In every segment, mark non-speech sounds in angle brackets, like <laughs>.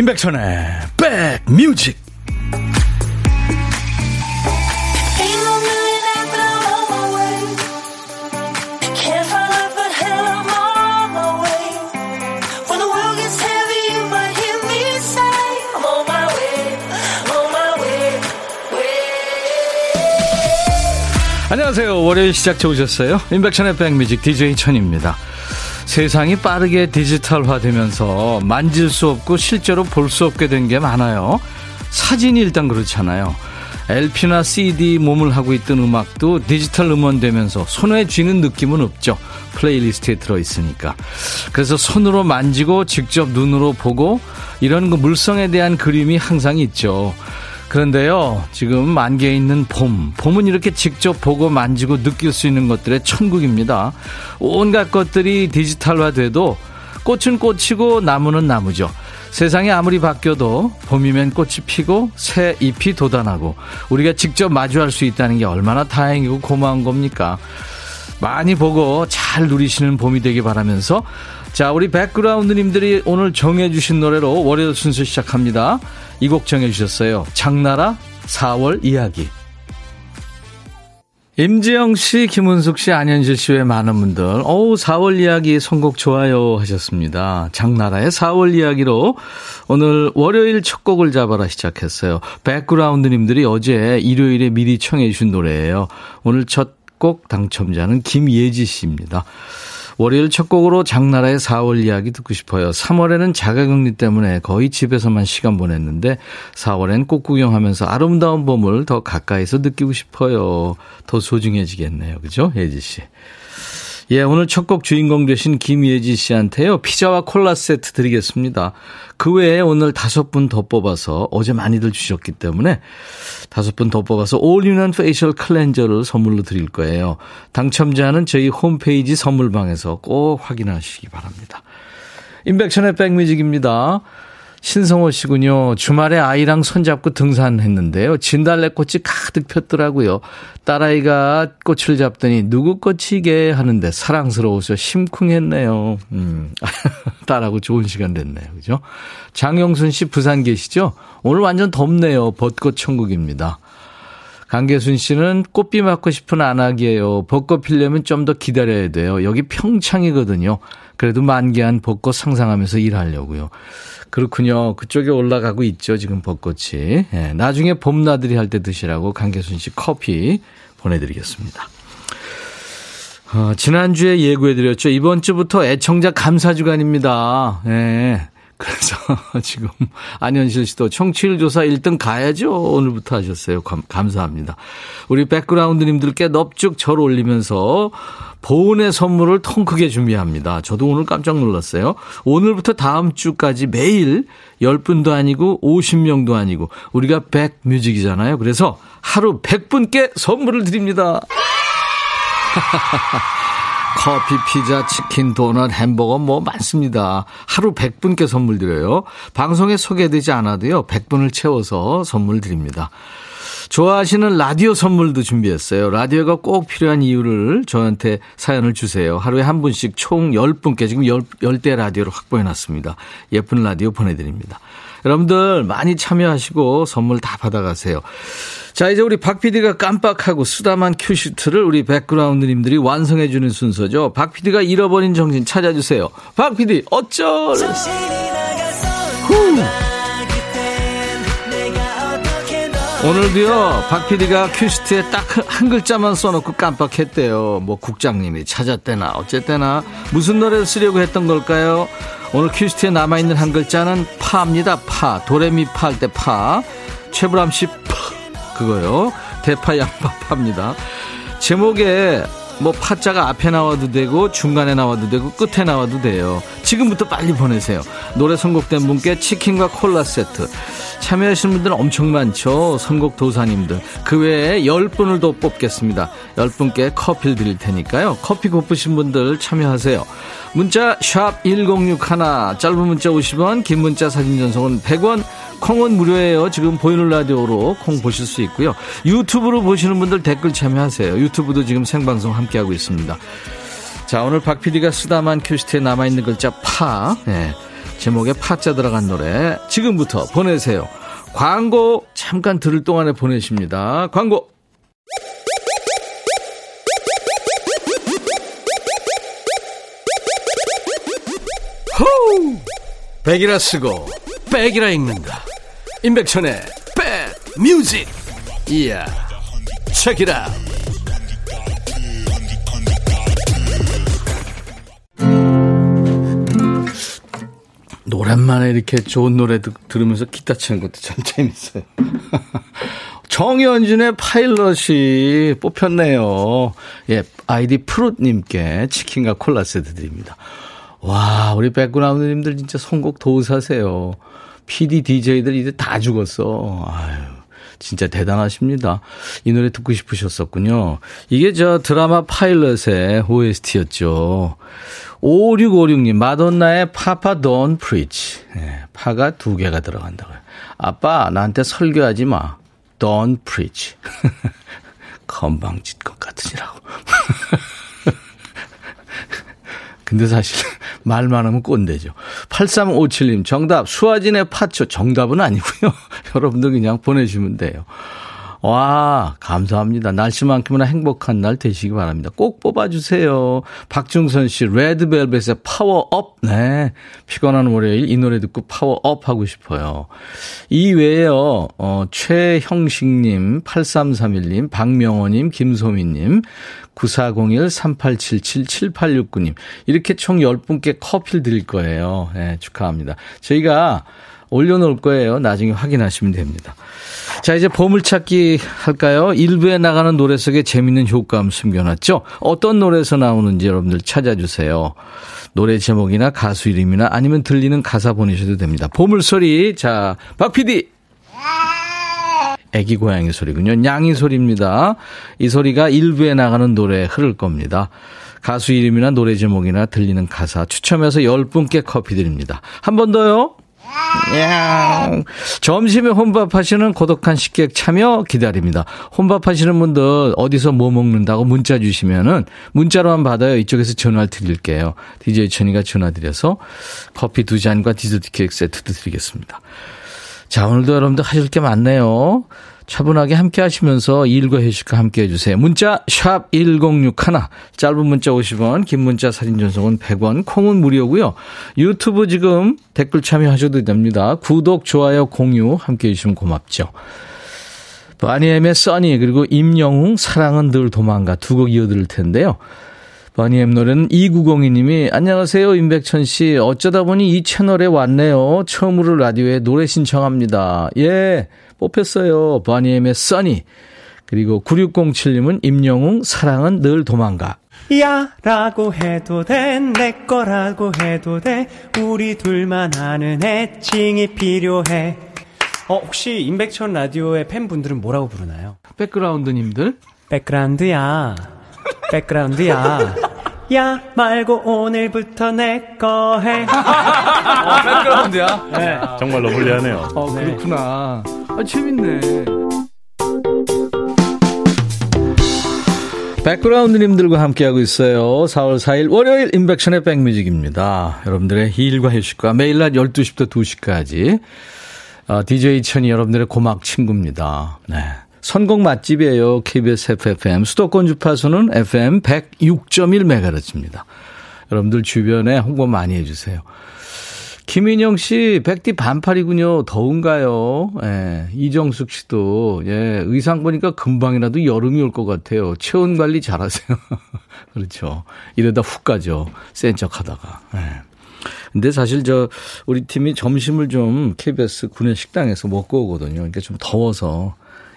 임백천의 백뮤직 안녕하세요. 월요일 시작 좋으셨어요? 임백천의 백뮤직 DJ 천입니다. 세상이 빠르게 디지털화되면서 만질 수 없고 실제로 볼 수 없게 된 게 많아요. 사진이 일단 그렇잖아요. LP나 CD 몸을 하고 있던 음악도 디지털 음원되면서 손에 쥐는 느낌은 없죠. playlist에 들어있으니까. 그래서 손으로 만지고 직접 눈으로 보고 이런 그 물성에 대한 그리움이 항상 있죠. 그런데요, 지금 만개해 있는 봄. 봄은 이렇게 직접 보고 만지고 느낄 수 있는 것들의 천국입니다. 온갖 것들이 디지털화돼도 꽃은 꽃이고 나무는 나무죠. 세상이 아무리 바뀌어도 봄이면 꽃이 피고 새 잎이 돋아나고 우리가 직접 마주할 수 있다는 게 얼마나 다행이고 고마운 겁니까? 많이 보고 잘 누리시는 봄이 되길 바라면서 자, 우리 백그라운드님들이 오늘 정해주신 노래로 월요일 순서 시작합니다. 이 곡 정해주셨어요. 장나라 4월 이야기. 임지영 씨, 김은숙 씨, 안현실 씨 외 많은 분들, 어우, 4월 이야기 선곡 좋아요 하셨습니다. 장나라의 4월 이야기로 오늘 월요일 첫 곡을 잡아라 시작했어요. 백그라운드님들이 어제 일요일에 미리 청해주신 노래예요. 오늘 첫 곡 당첨자는 김예지 씨입니다. 월요일 첫 곡으로 장나라의 4월 이야기 듣고 싶어요. 3월에는 자가격리 때문에 거의 집에서만 시간 보냈는데 4월엔 꽃 구경하면서 아름다운 봄을 더 가까이서 느끼고 싶어요. 더 소중해지겠네요. 그죠? 예지 씨. 예, 오늘 첫 곡 주인공 되신 김예지 씨한테요. 피자와 콜라 세트 드리겠습니다. 그 외에 오늘 다섯 분 더 뽑아서 어제 많이들 주셨기 때문에 다섯 분 더 뽑아서 all-in-one facial cleanser를 선물로 드릴 거예요. 당첨자는 저희 홈페이지 선물방에서 꼭 확인하시기 바랍니다. 인백천의 백뮤직입니다. 신성호 씨군요. 주말에 아이랑 손잡고 등산했는데요. 진달래꽃이 가득 폈더라고요. 딸아이가 꽃을 잡더니 누구 꽃이게 하는데 사랑스러워서 심쿵했네요. 음. <laughs> 딸하고 좋은 시간 됐네요. 그죠? 장영순 씨 부산 계시죠? 오늘 완전 덥네요. 벚꽃 천국입니다. 강계순 씨는 꽃비 맞고 싶은 안악이에요. 벚꽃 피려면 좀 더 기다려야 돼요. 여기 평창이거든요. 그래도 만개한 벚꽃 상상하면서 일하려고요. 그렇군요. 그쪽에 올라가고 있죠. 지금 벚꽃이. 예, 나중에 봄나들이 할 때 드시라고 강계순 씨 커피 보내드리겠습니다. 어, 지난주에 예고해드렸죠. 이번 주부터 애청자 감사 주간입니다. 예. 그래서 <laughs> 지금 안현실 씨도 청취율 조사 1등 가야죠. 오늘부터 하셨어요. 감, 감사합니다. 우리 백그라운드님들께 넙죽 절 올리면서 보온의 선물을 통 크게 준비합니다. 저도 오늘 깜짝 놀랐어요. 오늘부터 다음 주까지 매일 10분도 아니고 50명도 아니고 우리가 백뮤직이잖아요. 그래서 하루 100분께 선물을 드립니다. <laughs> 커피, 피자, 치킨, 도넛, 햄버거 뭐 많습니다. 하루 100분께 선물 드려요. 방송에 소개되지 않아도요. 100분을 채워서 선물 드립니다. 좋아하시는 라디오 선물도 준비했어요. 라디오가 꼭 필요한 이유를 저한테 사연을 주세요. 하루에 한 분씩 총 10분께 지금 10, 대 라디오를 확보해 놨습니다. 예쁜 라디오 보내드립니다. 여러분들 많이 참여하시고 선물 다 받아가세요. 자, 이제 우리 박 PD가 깜빡하고 쓰다 만 큐시트를 우리 백그라운드님들이 완성해주는 순서죠. 박 PD가 잃어버린 정신 찾아주세요. 박 PD, 어쩔! 후! 오늘도요, 박 PD가 큐시트에 딱 한 글자만 써놓고 깜빡했대요. 뭐 국장님이 찾았대나 어쨌대나 무슨 노래를 쓰려고 했던 걸까요? 오늘 큐시트에 남아있는 한 글자는 파입니다. 파. 도레미파 할 때 파. 최불암 씨 파. 그거요. 대파 양파 파입니다. 제목에 뭐 파자가 앞에 나와도 되고 중간에 나와도 되고 끝에 나와도 돼요. 지금부터 빨리 보내세요. 노래 선곡된 분께 치킨과 콜라 세트. 참여하시는 분들은 엄청 많죠. 선곡 도사님들. 그 외에 10분을 더 뽑겠습니다. 10분께 커피를 드릴 테니까요. 커피 고프신 분들 참여하세요. 문자 1061, 짧은 문자 50원, 긴 문자 사진 전송은 100원, 콩은 무료예요. 지금 보이는 라디오로 콩 보실 수 있고요. 유튜브로 보시는 분들 댓글 참여하세요. 유튜브도 지금 생방송 함께하고 있습니다. 자, 오늘 박 PD가 쓰다만 큐시트에 남아있는 글자 파. 네. 제목에 파자 들어간 노래 지금부터 보내세요. 광고 잠깐 들을 동안에 보내십니다. 광고. 호우! 백이라 쓰고 백이라 읽는다. 임백천의 백 뮤직. 이야. 책이라. 오랜만에 이렇게 좋은 노래 들으면서 기타 치는 것도 참 <laughs> 재밌어요. <laughs> 정현준의 파일럿이 뽑혔네요. 예, 아이디 프롯님께 치킨과 콜라 세트 드립니다. 와, 우리 백그라운드님들 진짜 선곡 도우사세요. PD, DJ들 이제 다 죽었어. 아유. 진짜 대단하십니다. 이 노래 듣고 싶으셨었군요. 이게 저 드라마 파일럿의 OST였죠. 5656님, 마돈나의 Papa Don't Preach. 네, 파가 두 개가 들어간다고요. 아빠, 나한테 설교하지 마. Don't Preach. 건방진 것 같으니라고. <laughs> 근데 사실 <laughs> 말만 하면 꼰대죠. 8357님 정답 수와진의 파초 정답은 아니고요. <laughs> 여러분들 그냥 보내주시면 돼요. 와, 감사합니다. 날씨만큼이나 행복한 날 되시기 바랍니다. 꼭 뽑아주세요. 박중선 씨, 레드벨벳의 파워업. 네. 피곤한 월요일 이 노래 듣고 파워업 하고 싶어요. 이 외에요, 어, 최형식님, 8331님, 박명호님, 김소민님, 9401-3877-7869님. 이렇게 총 10분께 커피를 드릴 거예요. 네, 축하합니다. 저희가 올려놓을 거예요. 나중에 확인하시면 됩니다. 자, 이제 보물찾기 할까요? 일부에 나가는 노래 속에 재밌는 효과음 숨겨놨죠? 어떤 노래에서 나오는지 여러분들 찾아주세요. 노래 제목이나 가수 이름이나 아니면 들리는 가사 보내셔도 됩니다. 보물소리. 자, 박 PD. 애기 고양이 소리군요. 냥이 소리입니다. 이 소리가 일부에 나가는 노래에 흐를 겁니다. 가수 이름이나 노래 제목이나 들리는 가사 추첨해서 10분께 커피 드립니다. 한 번 더요. 야 점심에 혼밥 하시는 고독한 식객 참여 기다립니다. 혼밥 하시는 분들 어디서 뭐 먹는다고 문자 주시면은 문자로만 받아요. 이쪽에서 전화를 드릴게요. DJ 천이가 전화 드려서 커피 두 잔과 디저트 케이크 세트도 드리겠습니다. 자, 오늘도 여러분들 하실 게 많네요. 차분하게 함께 하시면서 일과 회식과 함께 해주세요. 문자 샵 1061, 짧은 문자 50원, 긴 문자 사진 전송은 100원, 콩은 무료고요. 유튜브 지금 댓글 참여하셔도 됩니다. 구독, 좋아요, 공유 함께 해주시면 고맙죠. 바니엠의 써니 그리고 임영웅 사랑은 늘 도망가 두 곡 이어드릴 텐데요. 바니엠 노래는 2902님이 안녕하세요 임백천 씨 어쩌다 보니 이 채널에 왔네요. 처음으로 라디오에 노래 신청합니다. 예 뽑혔어요. 바니엠의 써니. 그리고 9607님은 임영웅 사랑은 늘 도망가. 야 라고 해도 돼 내 거라고 해도 돼 우리 둘만 아는 애칭이 필요해 어 혹시 임백천 라디오의 팬분들은 뭐라고 부르나요? 백그라운드님들? 백그라운드야 백그라운드야 야 말고 오늘부터 내 거 해. 어, 백그라운드야? 네. 정말 러블리하네요. 어, 그렇구나. 아, 재밌네. 백그라운드님들과 함께하고 있어요. 4월 4일 월요일 인백션의 백뮤직입니다. 여러분들의 일과 휴식과 매일 낮 12시부터 2시까지 어, DJ 천이 여러분들의 고막 친구입니다. 네. 선곡 맛집이에요. KBS FFM. 수도권 주파수는 FM 106.1MHz입니다. 여러분들 주변에 홍보 많이 해주세요. 김인영 씨, 백디 반팔이군요. 더운가요? 예, 이정숙 씨도, 예, 의상 보니까 금방이라도 여름이 올 것 같아요. 체온 관리 잘 하세요. <laughs> 그렇죠. 이러다 훅 가죠. 센 척 하다가. 예. 근데 사실 저, 우리 팀이 점심을 좀 KBS 군내 식당에서 먹고 오거든요. 그러니까 좀 더워서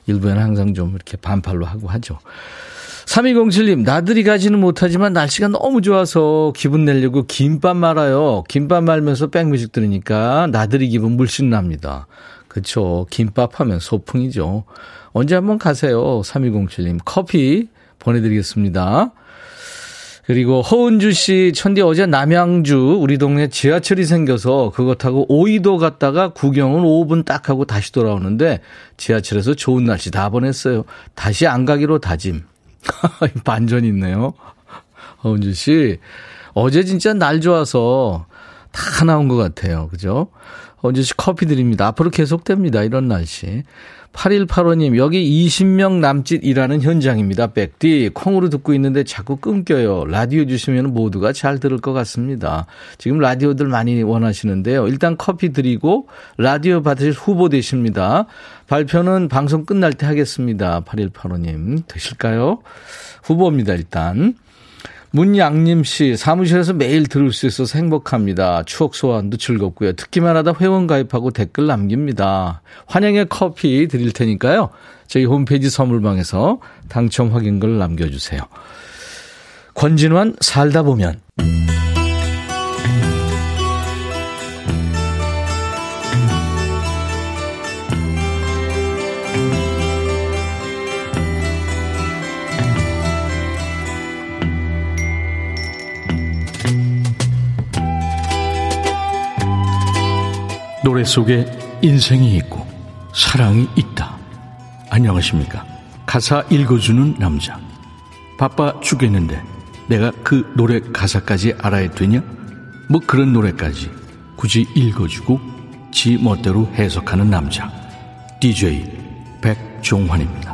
일부에는 항상 좀 이렇게 반팔로 하고 하죠. 3207님, 나들이 가지는 못하지만 날씨가 너무 좋아서 기분 내려고 김밥 말아요. 김밥 말면서 백뮤직 들으니까 나들이 기분 물씬 납니다. 그쵸. 김밥 하면 소풍이죠. 언제 한번 가세요. 3207님. 커피 보내드리겠습니다. 그리고 허은주 씨, 천디 어제 남양주 우리 동네 지하철이 생겨서 그것 타고 오이도 갔다가 구경은 5분 딱 하고 다시 돌아오는데 지하철에서 좋은 날씨 다 보냈어요. 다시 안 가기로 다짐. <laughs> 반전 있네요. 허은주 씨, 어제 진짜 날 좋아서 다 나온 것 같아요. 그죠? 언제씩 커피 드립니다. 앞으로 계속됩니다. 이런 날씨. 8185님, 여기 20명 남짓 일하는 현장입니다. 백디, 콩으로 듣고 있는데 자꾸 끊겨요. 라디오 주시면 모두가 잘 들을 것 같습니다. 지금 라디오들 많이 원하시는데요. 일단 커피 드리고 라디오 받으실 후보 되십니다. 발표는 방송 끝날 때 하겠습니다. 8185님, 되실까요? 후보입니다, 일단. 문양님 씨, 사무실에서 매일 들을 수 있어서 행복합니다. 추억 소환도 즐겁고요. 듣기만 하다 회원 가입하고 댓글 남깁니다. 환영의 커피 드릴 테니까요. 저희 홈페이지 선물방에서 당첨 확인글 남겨주세요. 권진환 살다 보면. 노래 속에 인생이 있고 사랑이 있다. 안녕하십니까. 가사 읽어주는 남자. 바빠 죽겠는데 내가 그 노래 가사까지 알아야 되냐? 뭐 그런 노래까지 굳이 읽어주고 지 멋대로 해석하는 남자. DJ 백종환입니다.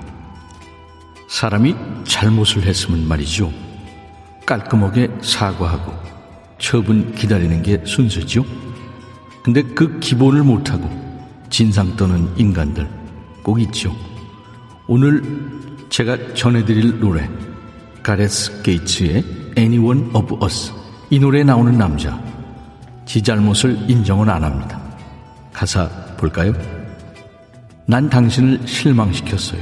사람이 잘못을 했으면 말이죠. 깔끔하게 사과하고 처분 기다리는 게 순서죠. 근데 그 기본을 못하고 진상 떠는 인간들 꼭 있죠. 오늘 제가 전해드릴 노래 가레스 게이츠의 Anyone of Us 이 노래에 나오는 남자 지 잘못을 인정은 안 합니다. 가사 볼까요? 난 당신을 실망시켰어요.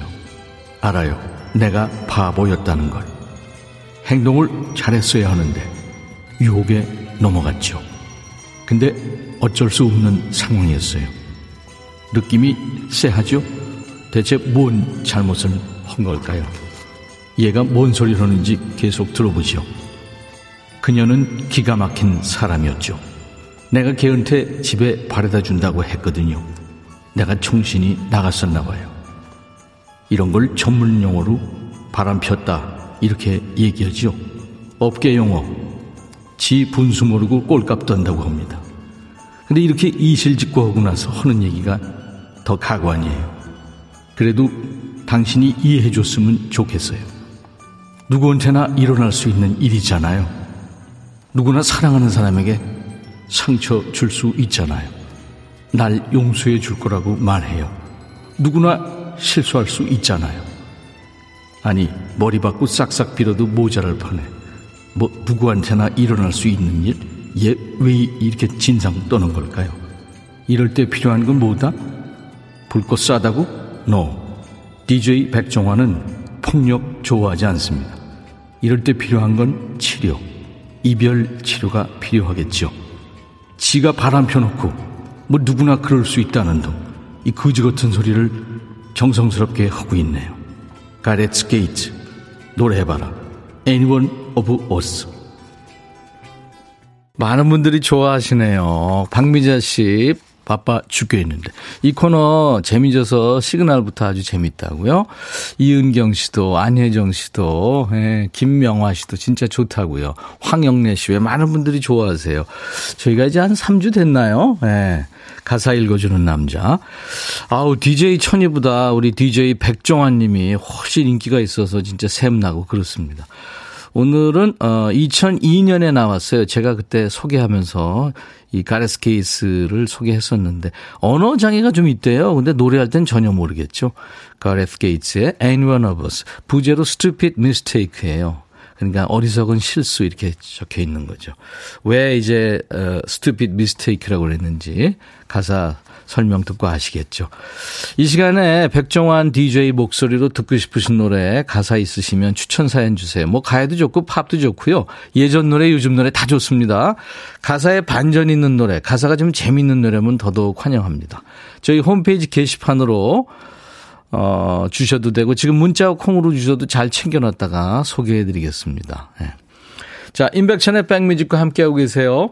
알아요. 내가 바보였다는 걸. 행동을 잘했어야 하는데 유혹에 넘어갔죠. 근데 어쩔 수 없는 상황이었어요. 느낌이 쎄하죠? 대체 뭔 잘못을 한 걸까요? 얘가 뭔 소리를 하는지 계속 들어보죠. 그녀는 기가 막힌 사람이었죠. 내가 걔한테 집에 바래다 준다고 했거든요. 내가 정신이 나갔었나 봐요. 이런 걸 전문 용어로 바람 폈다 이렇게 얘기하죠. 업계 용어 지 분수 모르고 꼴값 떤다고 합니다. 근데 이렇게 이실직고 하고 나서 하는 얘기가 더 가관이에요. 그래도 당신이 이해해 줬으면 좋겠어요. 누구한테나 일어날 수 있는 일이잖아요. 누구나 사랑하는 사람에게 상처 줄 수 있잖아요. 날 용서해 줄 거라고 말해요. 누구나 실수할 수 있잖아요. 아니, 머리 받고 싹싹 빌어도 모자랄 판에 뭐 누구한테나 일어날 수 있는 일? 얘왜 이렇게 진상 떠는 걸까요? 이럴 때 필요한 건 뭐다? 불꽃 싸다고? No. DJ 백종환은 폭력 좋아하지 않습니다. 이럴 때 필요한 건 치료, 이별 치료가 필요하겠죠. 지가 바람 펴놓고 뭐 누구나 그럴 수 있다는 둥 이 거지 같은 소리를 정성스럽게 하고 있네요. 가렛 게이츠 노래해봐라. Anyone of Us. 많은 분들이 좋아하시네요. 박미자 씨, 바빠 죽겠는데. 이 코너 재미져서 시그널부터 아주 재밌다고요. 이은경 씨도, 안혜정 씨도, 예, 김명화 씨도 진짜 좋다고요. 황영래 씨, 왜 많은 분들이 좋아하세요. 저희가 이제 한 3주 됐나요? 예. 가사 읽어주는 남자. 아우, DJ 천이보다 우리 DJ 백종환 님이 훨씬 인기가 있어서 진짜 샘나고 그렇습니다. 오늘은 어 2002년에 나왔어요. 제가 그때 소개하면서 이 가레스 케이스를 소개했었는데 언어 장애가 좀 있대요. 근데 노래할 땐 전혀 모르겠죠. 가레스 게이츠의 Anyone of Us. 부제로 Stupid Mistake예요. 그러니까 어리석은 실수 이렇게 적혀 있는 거죠. 왜 이제 어, stupid mistake라고 그랬는지 가사 설명 듣고 아시겠죠. 이 시간에 백종환 DJ 목소리로 듣고 싶으신 노래 가사 있으시면 추천 사연 주세요. 뭐 가야도 좋고 팝도 좋고요. 예전 노래 요즘 노래 다 좋습니다. 가사에 반전 있는 노래 가사가 좀 재밌는 노래면 더더욱 환영합니다. 저희 홈페이지 게시판으로 어, 주셔도 되고 지금 문자와 콩으로 주셔도 잘 챙겨놨다가 소개해드리겠습니다. 네. 자, 인백천의 백뮤직과 함께하고 계세요.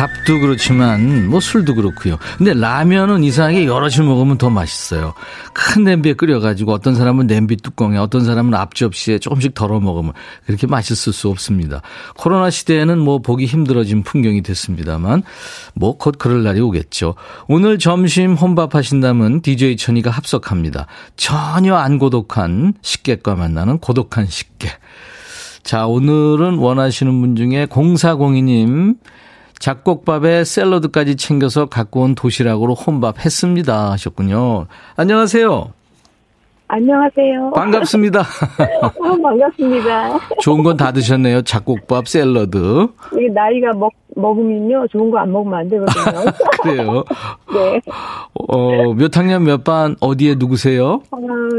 밥도 그렇지만 뭐 술도 그렇고요. 근데 라면은 이상하게 여럿이 먹으면 더 맛있어요. 큰 냄비에 끓여가지고 어떤 사람은 냄비 뚜껑에 어떤 사람은 앞접시에 조금씩 덜어 먹으면 그렇게 맛있을 수 없습니다. 코로나 시대에는 뭐 보기 힘들어진 풍경이 됐습니다만 뭐 곧 그럴 날이 오겠죠. 오늘 점심 혼밥 하신다면 DJ 천이가 합석합니다. 전혀 안 고독한 식객과 만나는 고독한 식객. 자, 오늘은 원하시는 분 중에 0402님 잡곡밥에 샐러드까지 챙겨서 갖고 온 도시락으로 혼밥 했습니다. 하셨군요. 안녕하세요. 안녕하세요. 반갑습니다. <laughs> 어, 반갑습니다. 좋은 건 다 드셨네요. 잡곡밥, 샐러드. 이 나이가 먹, 먹으면요. 좋은 거 안 먹으면 안 되거든요. <laughs> 그래요. <laughs> 네. 어, 몇 학년 몇 반 어디에 누구세요? 아,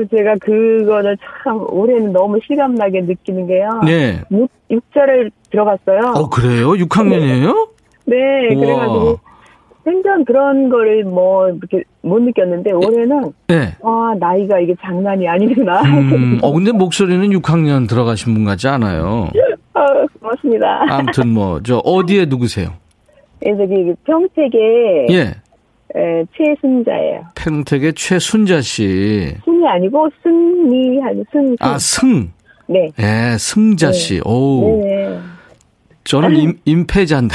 제가 그거를 참 올해는 너무 실감나게 느끼는 게요. 네. 6, 6절을 들어갔어요. 어, 그래요? 6학년이에요? 네. 우와. 그래가지고 생전 그런 거를 뭐 이렇게 못 느꼈는데 올해는 네. 아 나이가 이게 장난이 아니구나. 음, <laughs> 어, 근데 목소리는 6학년 들어가신 분 같지 않아요. 아, 고맙습니다. 아무튼 뭐, 저, 어디에 누구세요? 예, 저기 평택에 예. 에, 최순자예요. 평택의 최순자 씨. 순이 아니고 승리한 승. 아, 승. 네. 예, 승자 씨. 오. 네. 저는 <laughs> 임, 임패자인데.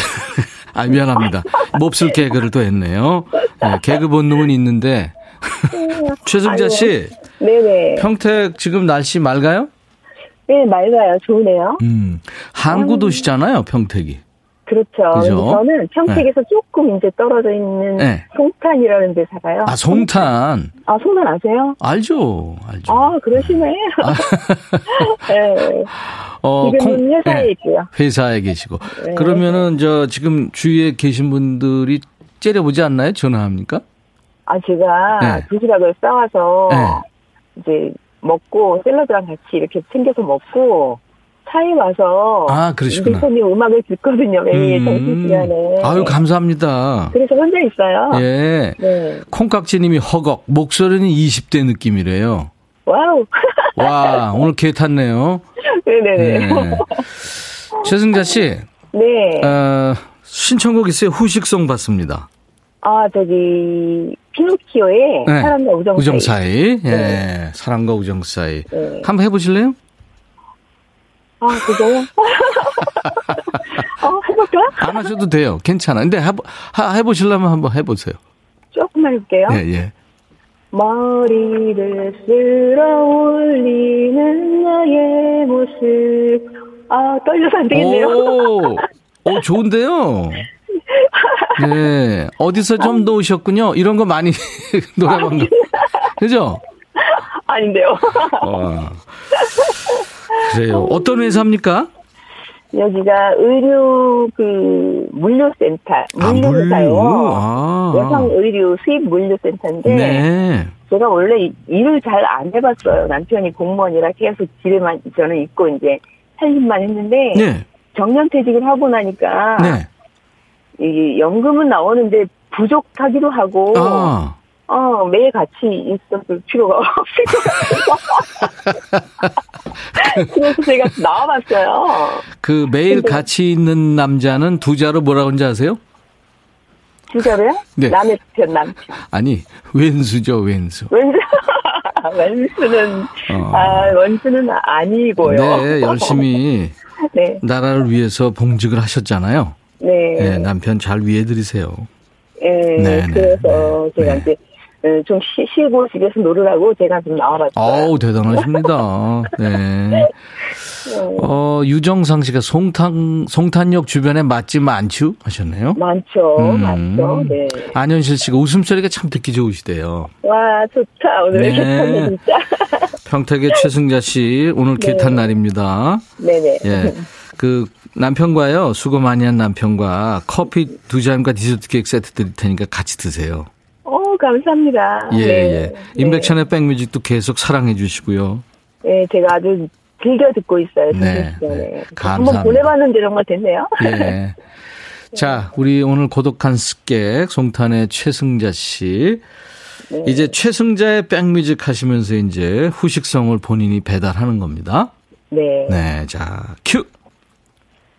아, 미안합니다. 몹쓸 개그를 또 했네요. 예, 개그 본능은 있는데. <laughs> 최승자 씨, 네네. 평택 지금 날씨 맑아요? 네, 맑아요. 좋으네요. 음, 항구 도시잖아요, 평택이. 그렇죠. 그죠? 저는 평택에서 조금 이제 떨어져 있는 네. 송탄이라는 데 살아요. 아, 송탄. 아, 송탄 아세요? 알죠, 알죠. 아, 그러시네. 네. <laughs> 어, 지금은 회사에 네, 있고요. 회사에 계시고. 네. 그러면은, 저, 지금 주위에 계신 분들이 째려보지 않나요? 전화합니까? 아, 제가 네. 도시락을 싸와서 네. 이제 먹고 샐러드랑 같이 이렇게 챙겨서 먹고 차에 와서 아, 그러시구나. 대표님 음악을 듣거든요. 매일 음. 점심 시간에. 아유, 감사합니다. 그래서 혼자 있어요. 예. 네. 콩깍지님이 허걱, 목소리는 20대 느낌이래요. 와우. <laughs> 와, 오늘 계 탔네요. 네네네. 네. 최승자 씨, 네. 어, 신청곡 있어요? 후식송 받습니다. 아, 저기, 피노키오의 네. 사랑과 우정 사이. 우정 사이. 예. 네. 사랑과 우정 사이. 네. 한번 해보실래요? 아, 그거요? <laughs> 어, 해볼까? 안 하셔도 돼요. 괜찮아. 근데 해보, 하, 해보시려면 한번 해보세요. 조금만 해볼게요. 예, 예. 머리를 쓸어 올리는 나의 모습. 아, 떨려서 안 되겠네요. 오, 오, 좋은데요? 네. 어디서 좀 놓으셨군요. 이런 거 많이 <laughs> 노래방 가. 그죠? 아닌데요. 와. 그래요. 어떤 회사입니까? 여기가 의류 그 물류센터, 아, 물류회사요. 물류. 아. 여성 의류 수입 물류센터인데 네. 제가 원래 이- 일을 잘 안 해봤어요. 남편이 공무원이라 계속 집에만 저는 있고 이제 살림만 했는데 네. 정년퇴직을 하고 나니까 네. 이 연금은 나오는데 부족하기도 하고 아. 어 매일 같이 있었을 필요가 없을 것 같아서 그래서 제가 나와봤어요. 그 매일 같이 있는 남자는 두 자로 뭐라고 하는지 아세요? 진짜로요? 네. 남의 편 남편. 아니, 왼수죠, 왼수. 왠지 원수는 <laughs> 어. 아 원수는 아니고요. 네, 열심히 <laughs> 네, 나라를 위해서 봉직을 하셨잖아요. 네, 네, 남편 잘 위해드리세요. 예, 네, 네, 그래서 네. 제가 네. 이제 어, 좀 쉬, 쉬고 집에서 놀으라고 제가 좀 나와봤어요. 어우, 대단하십니다. <laughs> 네. 어, 유정상 씨가 송탄, 송탄역 주변에 맛집 많죠? 하셨네요. 많죠, 음. 많죠. 네. 안현실 씨가 웃음소리가 참 듣기 좋으시대요. 와 좋다 오늘 네. 괜찮네 진짜. <laughs> 평택의 최승자 씨, 오늘 네. 개탄 날입니다. 네네. 예. 그, 남편과요, 수고 많이 한 남편과 커피 두 잔과 디저트 케이크 세트 드릴 테니까 같이 드세요. 어 감사합니다. 예, 네. 예. 임백천의 백뮤직도 계속 사랑해 주시고요. 네, 제가 아주 즐겨 듣고 있어요. 네. 네. 한번 감사합니다. 보내봤는데 정말 됐네요. 예. 자, 우리 오늘 고독한 습객 송탄의 최승자 씨. 네. 이제 최승자의 백뮤직 하시면서 이제 후식성을 본인이 배달하는 겁니다. 네. 네, 자, 큐.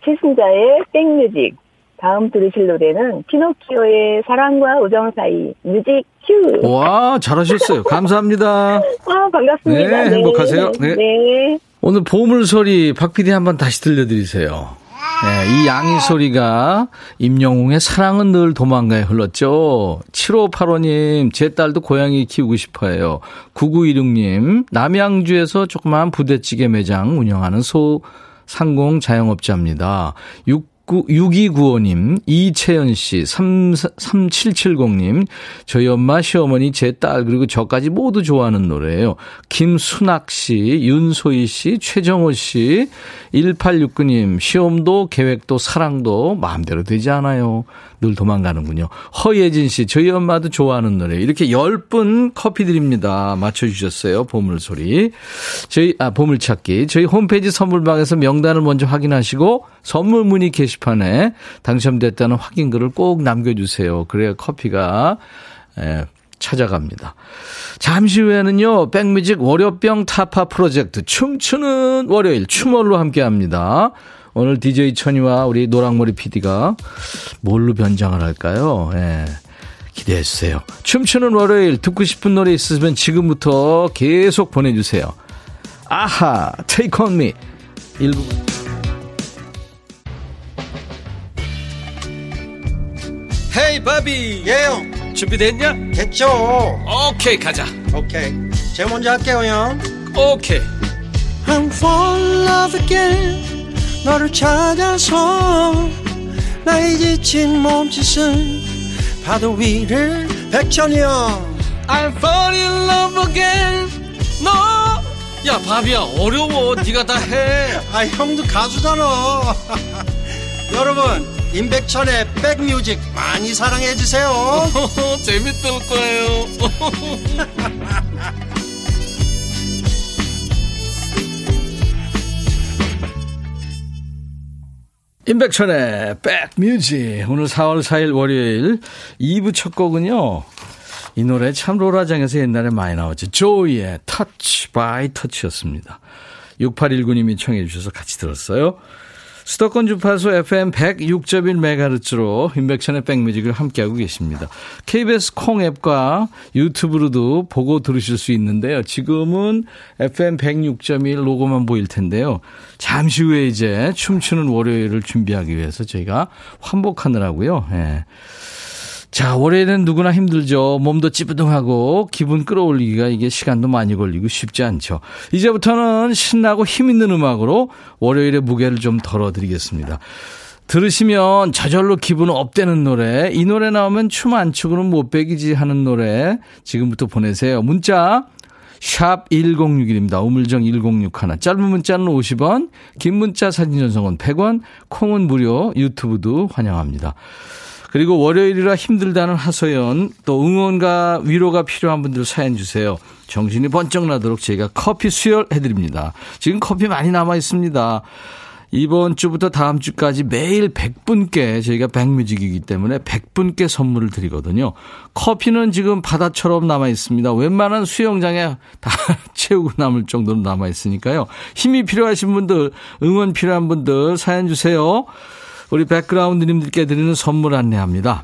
최승자의 백뮤직. 다음 들으실 노래는 피노키오의 사랑과 우정 사이 music cue. 와, 잘하셨어요. 감사합니다. 아, 반갑습니다. 네, 행복하세요. 네. 네. 오늘 보물 소리 박 PD 한번 다시 들려드리세요. 네, 이 양이 소리가 임영웅의 사랑은 늘 도망가에 흘렀죠. 7585님, 제 딸도 고양이 키우고 싶어 해요. 9916님, 남양주에서 조그마한 부대찌개 매장 운영하는 소 상공 자영업자입니다. 6 6295님, 이채연 씨, 3, 3770님, 저희 엄마, 시어머니, 제 딸, 그리고 저까지 모두 좋아하는 노래예요. 김순학 씨, 윤소희 씨, 최정호 씨, 1869님, 시험도 계획도 사랑도 마음대로 되지 않아요. 늘 도망가는군요. 허예진 씨, 저희 엄마도 좋아하는 노래. 이렇게 10분 커피 드립니다. 맞춰주셨어요. 보물소리. 저희, 아, 보물찾기. 저희 홈페이지 선물방에서 명단을 먼저 확인하시고 선물 문의 게시판에 당첨됐다는 확인글을 꼭 남겨주세요. 그래야 커피가, 예, 찾아갑니다. 잠시 후에는요, 백뮤직 월요병 타파 프로젝트 춤추는 월요일 춤월로 함께 합니다. 오늘 DJ 천이와 우리 노랑머리 PD가 뭘로 변장을 할까요? 예. 기대해 주세요. 춤추는 월요일 듣고 싶은 노래 있으면 지금부터 계속 보내주세요. 아하, take on me. 1부. 헤이 바비 예영 준비됐냐? 됐죠 오케이 가자 오케이 제가 먼저 할게요 형 오케이 I'm fall in love again 너를 찾아서 나의 지친 몸짓은 파도 위를 백천이 형 I'm fall in love again. 너야 바비야 어려워. 네가 다 해. <laughs> 아 형도 가수잖아. <laughs> 여러분 임백천의 백뮤직 많이 사랑해 주세요. <laughs> 재밌을 거예요 임백천의 백뮤직 오늘 4월 4일 월요일 2부 첫 곡은요. 이 노래 참 로라장에서 옛날에 많이 나왔죠. 조이의 Touch by Touch였습니다. 6819님이 청해 주셔서 같이 들었어요 수도권 주파수 FM 106.1MHz로 임백천의 백뮤직을 함께하고 계십니다. KBS 콩 앱과 유튜브로도 보고 들으실 수 있는데요. 지금은 FM 106.1 로고만 보일 텐데요. 잠시 후에 이제 춤추는 월요일을 준비하기 위해서 저희가 환복하느라고요. 예. 자, 올해는 누구나 힘들죠. 몸도 찌뿌둥하고 기분 끌어올리기가 이게 시간도 많이 걸리고 쉽지 않죠. 이제부터는 신나고 힘 있는 음악으로 월요일의 무게를 좀 덜어드리겠습니다. 들으시면 저절로 기분 업되는 노래, 이 노래 나오면 춤 안 추고는 못 빼기지 하는 노래 지금부터 보내세요. 문자 샵 1061입니다. 우물정 1061. 짧은 문자는 50원, 긴 문자 사진 전송은 100원, 콩은 무료, 유튜브도 환영합니다. 그리고 월요일이라 힘들다는 하소연, 또 응원과 위로가 필요한 분들 사연 주세요. 정신이 번쩍 나도록 저희가 커피 수혈해드립니다. 지금 커피 많이 남아 있습니다. 이번 주부터 다음 주까지 매일 100분께 저희가 백뮤직이기 때문에 100분께 선물을 드리거든요. 커피는 지금 바다처럼 남아 있습니다. 웬만한 수영장에 다 <laughs> 채우고 남을 정도로 남아 있으니까요. 힘이 필요하신 분들, 응원 필요한 분들 사연 주세요. 우리 백그라운드님들께 드리는 선물 안내합니다.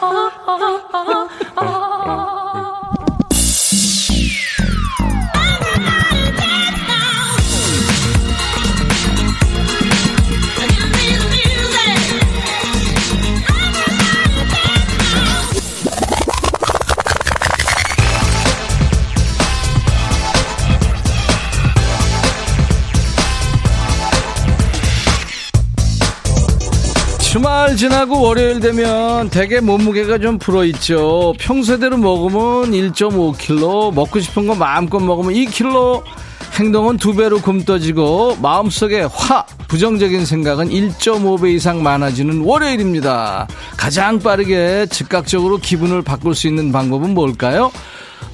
啊啊啊啊。 주말 지나고 월요일 되면 대개 몸무게가 좀 불어있죠. 평소대로 먹으면 1.5kg, 먹고 싶은 거 마음껏 먹으면 2kg, 행동은 두 배로 굼떠지고 마음속에 화, 부정적인 생각은 1.5배 이상 많아지는 월요일입니다. 가장 빠르게 즉각적으로 기분을 바꿀 수 있는 방법은 뭘까요?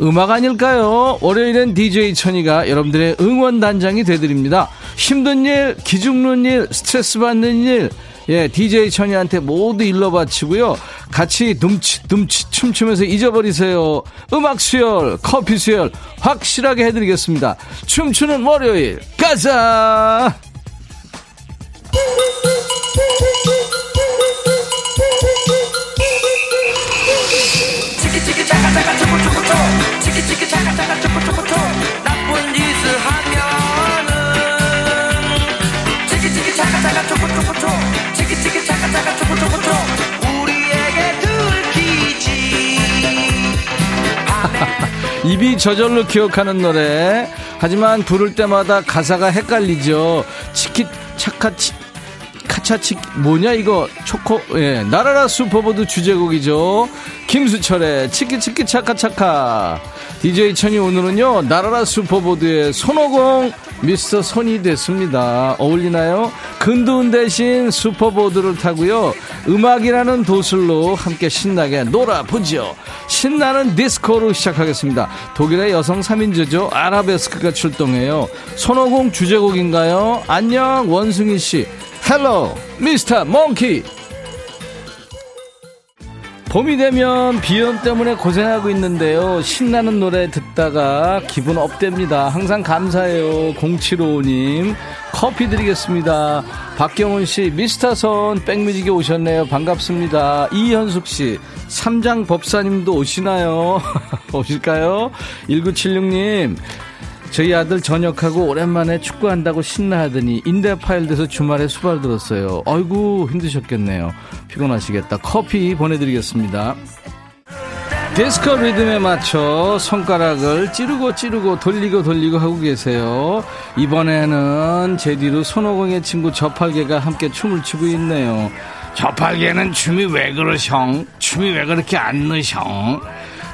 음악 아닐까요? 월요일엔 DJ 천이가 여러분들의 응원단장이 되드립니다. 힘든 일, 기죽는 일, 스트레스 받는 일, 예, DJ 천이한테 모두 일러 바치고요. 같이 둠치, 둠치 춤추면서 잊어버리세요. 음악 수혈, 커피 수혈 확실하게 해드리겠습니다. 춤추는 월요일, 가자! 입이 저절로 기억하는 노래. 하지만 부를 때마다 가사가 헷갈리죠. 치키 차카 치 카차치 뭐냐 이거 초코 예 날아라 슈퍼보드 주제곡이죠. 김수철의 치키치키 차카차카. DJ 백천이 오늘은요 날아라 슈퍼보드의 손오공 미스터 손이 됐습니다. 어울리나요? 근두운 대신 슈퍼보드를 타고요. 음악이라는 도술로 함께 신나게 놀아보죠. 신나는 디스코로 시작하겠습니다. 독일의 여성 3인조죠. 아라베스크가 출동해요. 손오공 주제곡인가요? 안녕 원승희 씨. Hello Mr. Monkey. 봄이 되면 비염 때문에 고생하고 있는데요. 신나는 노래 듣다가 기분 up됩니다. 항상 감사해요. 0755님. 커피 드리겠습니다. 박경훈 씨, 미스터 손 백뮤직에 오셨네요. 반갑습니다. 이현숙 씨, 삼장 법사님도 오시나요? <laughs> 오실까요? 1976님. 저희 아들 전역하고 오랜만에 축구한다고 신나하더니 인대 파일돼서 주말에 수발 들었어요. 아이고 힘드셨겠네요. 피곤하시겠다. 커피 보내드리겠습니다. 디스코 리듬에 맞춰 손가락을 찌르고 찌르고 돌리고 돌리고 하고 계세요. 이번에는 제 뒤로 손오공의 친구 저팔계가 함께 춤을 추고 있네요. 저팔계는 춤이 왜 그러셩? 춤이 왜 그렇게 안 느셩?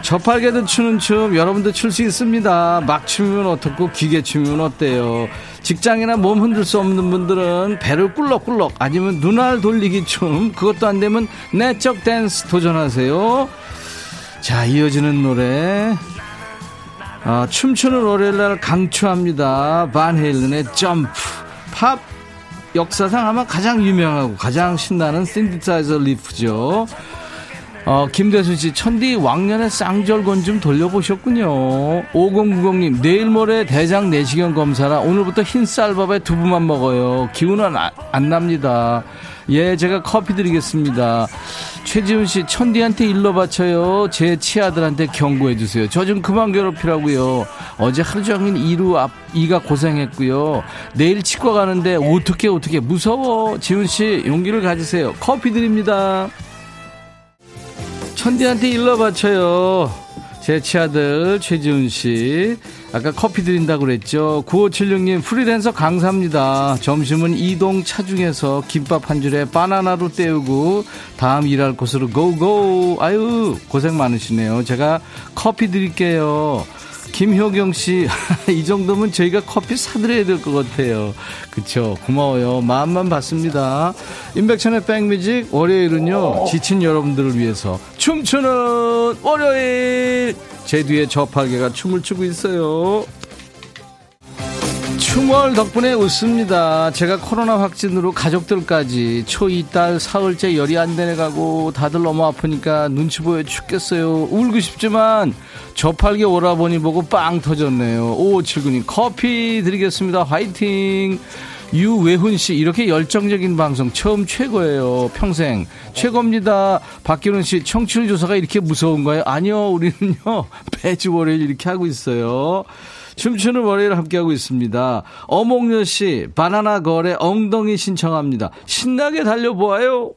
저팔계도 추는 춤 여러분도 출 수 있습니다. 막 춤이면 어떻고 기계 춤이면 어때요? 직장이나 몸 흔들 수 없는 분들은 배를 꿀럭꿀럭 아니면 눈알 돌리기 춤 그것도 안 되면 내적 댄스 도전하세요. 자 이어지는 노래 아, 춤추는 월요일날 강추합니다. 반 헤일런의 점프 팝 역사상 아마 가장 유명하고 가장 신나는 신디사이저 리프죠. 어, 김대순 씨, 천디 왕년에 쌍절곤 좀 돌려보셨군요. 5090님, 내일 모레 대장 내시경 검사라 오늘부터 흰 쌀밥에 두부만 먹어요. 기운은 아, 안 납니다. 예, 제가 커피 드리겠습니다. 최지훈 씨, 천디한테 일러 바쳐요. 제 치아들한테 경고해 주세요. 저 좀 그만 괴롭히라고요. 어제 하루 종일 이루 앞 이가 고생했고요. 내일 치과 가는데 어떻게 어떻게 무서워. 지훈 씨, 용기를 가지세요. 커피 드립니다. 천디한테 일러 바쳐요. 제 치아들 최지훈 씨. 아까 커피 드린다고 그랬죠. 9576님 프리랜서 강사입니다. 점심은 이동 차중에서 김밥 한 줄에 바나나로 때우고 다음 일할 곳으로 고고. 아유 고생 많으시네요. 제가 커피 드릴게요. 김효경 씨, <laughs> 이 정도면 저희가 커피 사드려야 될 것 같아요. 그쵸. 고마워요. 마음만 받습니다. 인백천의 백뮤직, 월요일은요, 지친 여러분들을 위해서 춤추는 월요일! 제 뒤에 저팔계가 춤을 추고 있어요. 춤월 덕분에 웃습니다. 제가 코로나 확진으로 가족들까지 초2 딸 사흘째 열이 안 내려가고 다들 너무 아프니까 눈치 보여 죽겠어요. 울고 싶지만 저팔계 오라버니 보고 빵 터졌네요. 5579님 커피 드리겠습니다. 화이팅! 유외훈 씨 이렇게 열정적인 방송 처음 최고예요. 평생 최고입니다. 박기훈 씨 청취율 조사가 이렇게 무서운가요? 아니요, 우리는요 <laughs> 매주 월요일 이렇게 하고 있어요. 춤추는 월요일 함께하고 있습니다. 어몽여 씨 바나나 거래 엉덩이 신청합니다. 신나게 달려보아요.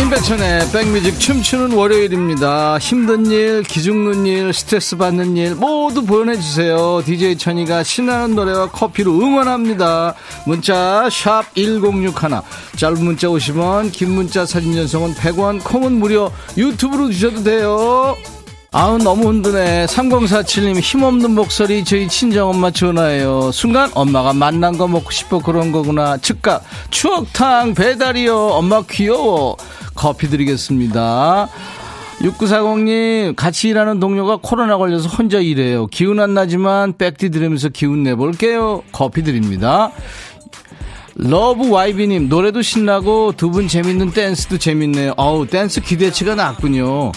임백천의 백뮤직 춤추는 월요일입니다. 힘든 일, 기죽는 일, 스트레스 받는 일 모두 보내주세요. DJ 천이가 신나는 노래와 커피로 응원합니다. 문자 1061, 짧은 문자 50원, 긴 문자 사진 전송은 100원, 콩은 무료, 유튜브로 주셔도 돼요. 아우 너무 흔드네. 3047님 힘없는 목소리 저희 친정엄마 전화예요. 순간 엄마가 만난 거 먹고 싶어 그런 거구나. 즉각 추억탕 배달이요. 엄마 귀여워. 커피 드리겠습니다. 6940님 같이 일하는 동료가 코로나 걸려서 혼자 일해요. 기운 안 나지만 백디 들으면서 기운 내볼게요. 커피 드립니다. 러브 와이비님 노래도 신나고 두 분 재밌는 댄스도 재밌네요. 어우 댄스 기대치가 낮군요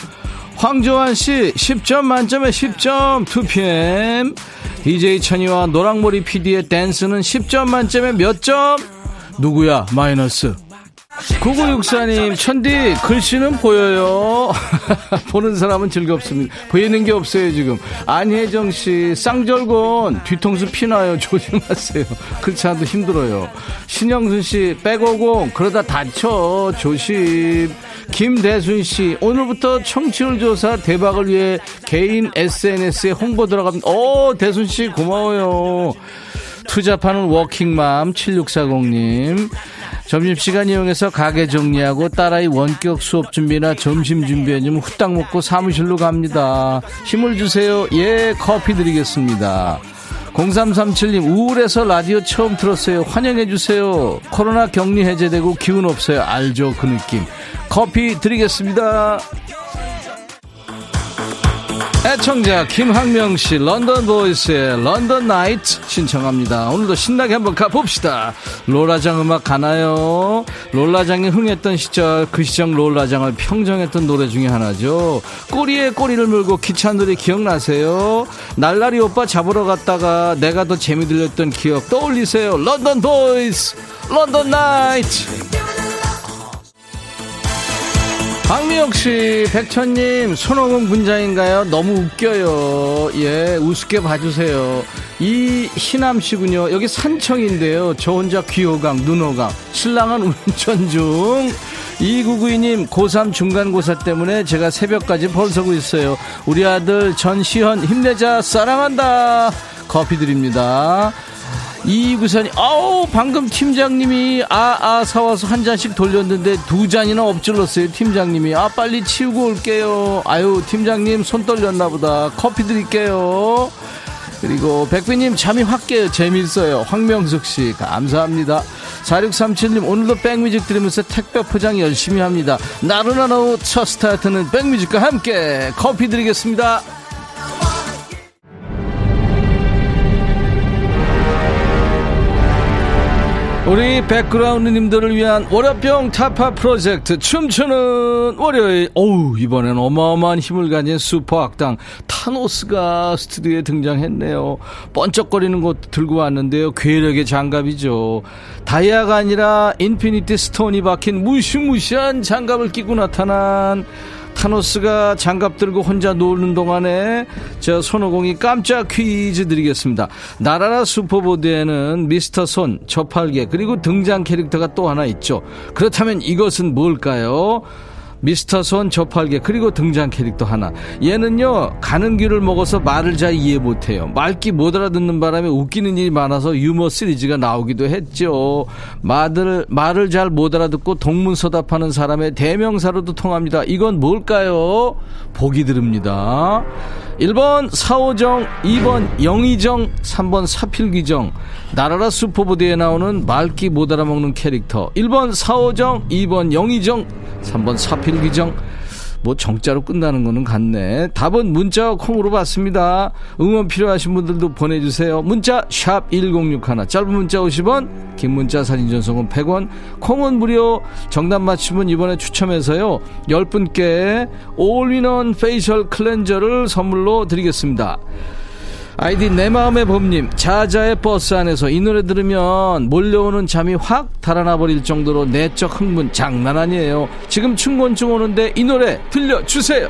황조한 씨 10점 만점에 10점 2PM DJ 천이와 노랑머리 PD의 댄스는 10점 만점에 몇 점? 누구야? 마이너스 9964님 천디 글씨는 보여요. <laughs> 보는 사람은 즐겁습니다. 보이는 게 없어요 지금. 안혜정 씨 쌍절곤. 뒤통수 피나요? <laughs> 조심하세요. 않아도 힘들어요. 신영순씨 백오공. 그러다 다쳐. 조심. 김대순 씨 오늘부터 청취율 조사 대박을 위해 개인 SNS에 홍보 들어갑니다. 오 대순 씨 고마워요 투잡하는 워킹맘 7640님 점심시간 이용해서 가게 정리하고 딸아이 원격 수업 준비나 점심 준비해주면 후딱 먹고 사무실로 갑니다. 힘을 주세요. 예, 커피 드리겠습니다. 0337님, 우울해서 라디오 처음 들었어요. 환영해주세요. 코로나 격리 해제되고 기운 없어요. 알죠, 그 느낌. 커피 드리겠습니다. 애청자 김학명 씨 런던 보이스의 London Nights 신청합니다. 오늘도 신나게 한번 가봅시다. 롤라장 음악 가나요? 롤라장이 흥했던 시절 그 시절 롤라장을 평정했던 노래 중에 하나죠. 꼬리에 꼬리를 물고 노래 기억나세요? 날라리 오빠 잡으러 갔다가 내가 더 재미 들렸던 기억 떠올리세요. 런던 보이스 런던 나이트 박미영 씨, 백천님, 손오공 분장인가요? 너무 웃겨요. 예, 우습게 봐주세요. 이 희남 씨군요. 여기 산청인데요. 저 혼자 귀호강, 눈호강, 신랑은 운전 중. 2992님, 고3 중간고사 때문에 제가 새벽까지 벌서고 있어요. 우리 아들 전시현, 힘내자, 사랑한다. 커피 드립니다. 이구선이 아우 방금 팀장님이 아아 사와서 한 잔씩 돌렸는데 두 잔이나 엎질렀어요 팀장님이. 아 빨리 치우고 올게요. 아유 팀장님 손 떨렸나 보다. 커피 드릴게요. 그리고 백비님 잠이 확 깨요. 재밌어요. 황명숙씨 감사합니다. 4637님 오늘도 백뮤직 들으면서 택배 포장 열심히 합니다. 나른한 오후 첫 스타트는 백뮤직과 함께 커피 드리겠습니다 우리 백그라운드님들을 위한 월요병 타파 프로젝트 춤추는 월요일. 어우 이번엔 어마어마한 힘을 가진 슈퍼 악당 타노스가 스튜디오에 등장했네요. 번쩍거리는 것도 들고 왔는데요. 괴력의 장갑이죠. 다이아가 아니라 Infinity Stone이 박힌 무시무시한 장갑을 끼고 나타난 타노스가 장갑 들고 혼자 노는 동안에 저 손오공이 깜짝 퀴즈 드리겠습니다. 나라라 슈퍼보드에는 미스터 손, 저팔계 그리고 등장 캐릭터가 또 하나 있죠. 그렇다면 이것은 뭘까요? 미스터 손 저팔계 그리고 등장 캐릭터 하나. 얘는요 가는 길을 먹어서 말을 잘 이해 못해요. 말귀 못 알아듣는 바람에 웃기는 일이 많아서 유머 시리즈가 나오기도 했죠. 말을 말을 잘 못 알아듣고 동문서답하는 사람의 대명사로도 통합니다. 이건 뭘까요? 보기 드립니다 1번 사오정 2번 영의정 3번 사필귀정. 나라라 슈퍼보드에 나오는 말귀 못 알아먹는 캐릭터. 1번 사오정 2번 영의정 3번 사필귀정 뭐 정자로 끝나는 거는 같네. 답은 문자와 콩으로 받습니다. 응원 필요하신 분들도 보내주세요. 문자 샵1061 짧은 문자 50원 긴 문자 사진 전송은 100원. 콩은 무료. 정답 맞추면 이번에 추첨해서요. 10분께 all-in-one facial cleanser를 선물로 드리겠습니다 아이디 내 마음의 봄님 자자의 버스 안에서 이 노래 들으면 몰려오는 잠이 확 달아나 버릴 정도로 내적 흥분 장난 아니에요. 지금 춘곤증 오는데 이 노래 들려주세요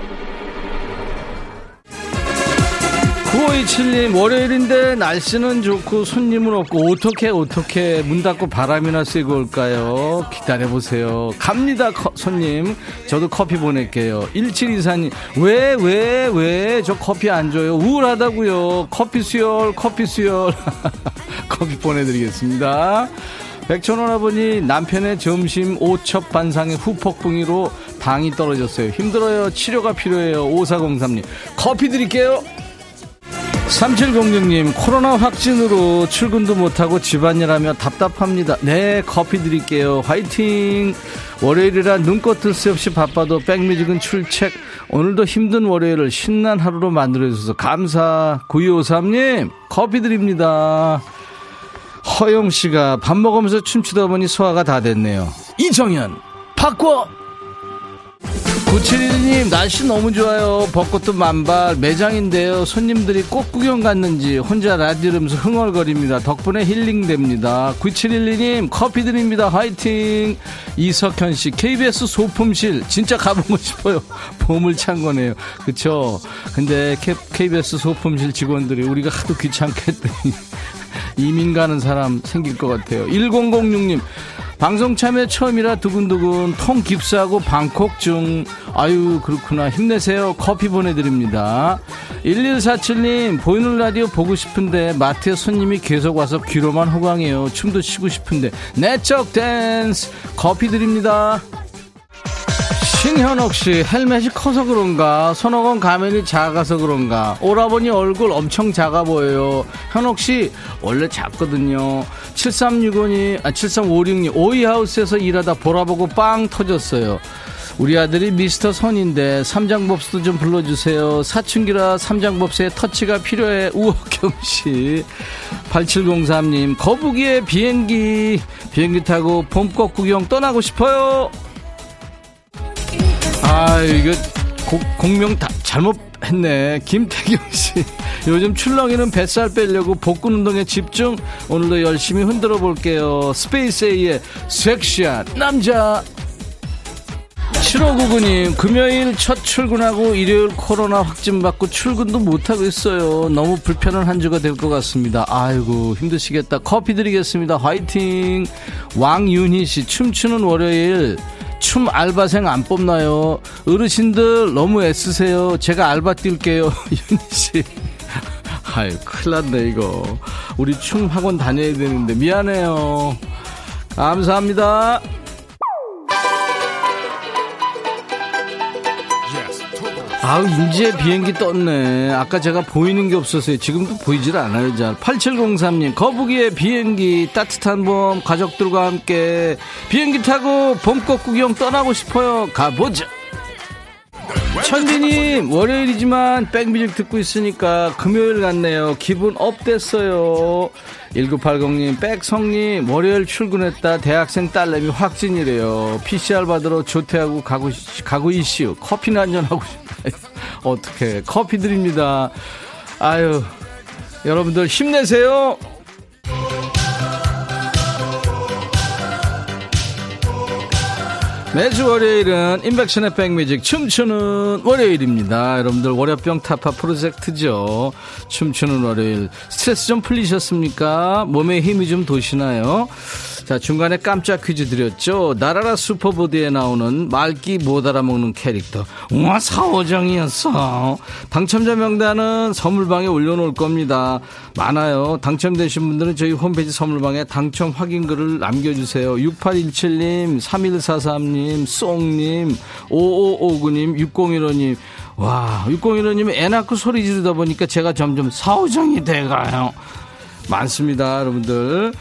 9527님 월요일인데 날씨는 좋고 손님은 없고 어떻게 어떻게 문 닫고 바람이나 쐬고 올까요? 기다려보세요. 갑니다 커- 손님. 저도 커피 보낼게요. 1724님 왜 왜 왜 저 커피 안 줘요? 우울하다고요. 커피 수혈 커피 수혈. <laughs> 커피 보내드리겠습니다. 백천원 아버니 남편의 점심 오첩 반상의 후폭풍이로 당이 떨어졌어요. 힘들어요. 치료가 필요해요. 5403님 커피 드릴게요 3706님 코로나 확진으로 출근도 못하고 집안일하며 답답합니다. 네 커피 드릴게요. 화이팅! 월요일이라 눈꽃 뜰 새 없이 바빠도 백뮤직은 출첵. 오늘도 힘든 월요일을 신난 하루로 만들어주셔서 감사. 9253님 커피 드립니다. 허영 씨가 밥 먹으면서 춤추다 보니 소화가 다 됐네요. 이정현 바꿔 9712님 날씨 너무 좋아요. 벚꽃도 만발 매장인데요. 손님들이 꽃 구경 갔는지 혼자 라디오 들으면서 흥얼거립니다. 덕분에 힐링됩니다. 9712님 커피 드립니다. 화이팅! 이석현씨 KBS 소품실. 진짜 가보고 싶어요. <laughs> 보물 창고네요. 그쵸? 근데 KBS 소품실 직원들이 우리가 하도 귀찮게 했더니 이민 가는 사람 생길 것 같아요. 1006님 방송 참여 처음이라 두근두근 통 깁스하고 방콕 중. 아유 그렇구나. 힘내세요. 커피 보내드립니다. 1147님 보이는 라디오 보고 싶은데 마트에 손님이 계속 와서 귀로만 호강해요. 춤도 추고 싶은데 내적 댄스. 커피 드립니다 신현옥 씨 헬멧이 커서 그런가? 손오건 가면이 작아서 그런가? 오라버니 얼굴 엄청 작아 보여요. 현옥 씨 원래 작거든요. 7365님 아 7356님 오이하우스에서 일하다 보라보고 빵 터졌어요. 우리 아들이 미스터 선인데 삼장법스도 좀 불러주세요. 사춘기라 삼장법스의 터치가 필요해. 우혁경 씨. 8703님 거북이의 비행기. 비행기 타고 봄꽃 구경 떠나고 싶어요 아, 이거 고- 곡명 다 잘못 했네. 김태경 씨. <laughs> 요즘 출렁이는 뱃살 빼려고 복근 운동에 집중. 오늘도 열심히 흔들어 볼게요. 스페이스 A의 섹시한 남자. 7599님, 금요일 첫 출근하고 일요일 코로나 확진받고 출근도 못하고 있어요. 너무 불편한 한 주가 될 것 같습니다. 아이고, 힘드시겠다. 커피 드리겠습니다. 화이팅! 왕윤희 씨, 춤추는 월요일. 춤 알바생 안 뽑나요? 어르신들 너무 애쓰세요. 제가 알바 뛸게요. <laughs> 윤희 씨. 아유, 큰일 났네, 이거. 우리 춤 학원 다녀야 되는데, 미안해요. 감사합니다. 아우 인제 비행기 떴네. 아까 제가 보이는 게 없어서요. 지금도 보이질 않아요 잘. 8703님 거북이의 비행기 따뜻한 봄 가족들과 함께 비행기 타고 봄꽃 구경 떠나고 싶어요. 가보자 천디님 월요일이지만 백뮤직 듣고 있으니까 금요일 같네요. 기분 up 됐어요. 1980님 백천님 월요일 출근했다. 대학생 딸내미 확진이래요. PCR 받으러 조퇴하고 가고, 가고 있슈. 커피나 한잔 하고 싶어요 <laughs> 어떻게 커피 드립니다. 아유 여러분들 힘내세요 매주 월요일은 인백션의 백뮤직 춤추는 월요일입니다. 여러분들 월요병 타파 프로젝트죠. 춤추는 월요일 스트레스 좀 풀리셨습니까? 몸에 힘이 좀 도시나요? 자 중간에 깜짝 퀴즈 드렸죠. 나라라 슈퍼보드에 나오는 말기 못 알아먹는 캐릭터 우와 사오정이었어. 당첨자 명단은 선물방에 올려놓을 겁니다. 많아요. 당첨되신 분들은 저희 홈페이지 선물방에 당첨 확인글을 남겨주세요. 6817님, 3143님, 쏭님, 5559님, 6015님. 와, 6015님 애 낳고 소리 지르다 보니까 제가 점점 사오정이 돼가요. 많습니다, 여러분들.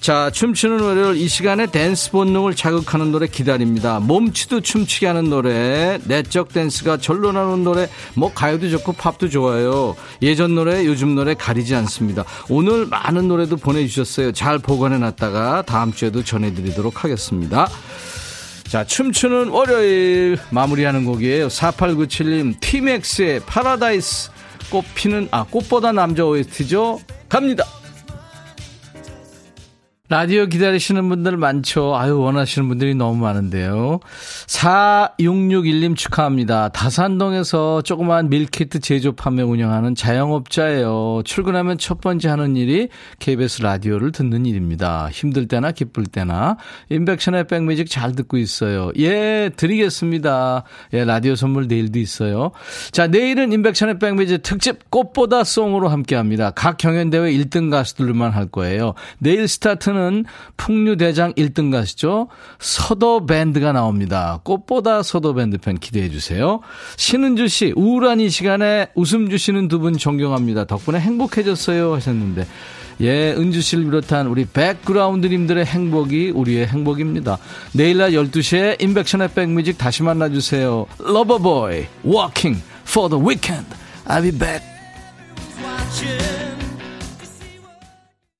자, 춤추는 월요일 이 시간에 댄스 본능을 자극하는 노래 기다립니다. 몸치도 춤추게 하는 노래, 내적 댄스가 절로 나오는 노래, 뭐 가요도 좋고 팝도 좋아요. 예전 노래, 요즘 노래 가리지 않습니다. 오늘 많은 노래도 보내주셨어요. 잘 보관해 놨다가 다음 주에도 전해드리도록 하겠습니다. 자, 춤추는 월요일 마무리하는 곡이에요. 4897님, 티맥스의 파라다이스. 꽃피는, 아, 꽃보다 남자 OST죠? 갑니다. 라디오 기다리시는 분들 많죠. 아유, 원하시는 분들이 너무 많은데요. 4661님 축하합니다. 다산동에서 조그만 밀키트 제조 판매 운영하는 자영업자예요. 출근하면 첫 번째 하는 일이 KBS 라디오를 듣는 일입니다. 힘들 때나 기쁠 때나. 임백천의 백뮤직 잘 듣고 있어요. 예, 드리겠습니다. 예, 라디오 선물 내일도 있어요. 자, 내일은 임백천의 백뮤직 특집 꽃보다 song으로 함께 합니다. 각 경연대회 1등 가수들만 할 거예요. 내일 스타트는 풍류대장 1등 가수죠. 서도 밴드가 나옵니다. 꽃보다 서도 밴드 편 기대해 주세요. 신은주 씨, 우울한 이 시간에 웃음 주시는 두 분 존경합니다. 덕분에 행복해졌어요 하셨는데. 예, 은주 씨를 비롯한 우리 백그라운드님들의 행복이 우리의 행복입니다. 내일 낮 12시에 임백천의 백뮤직 다시 만나주세요. 러버보이, working for the weekend. I'll be back.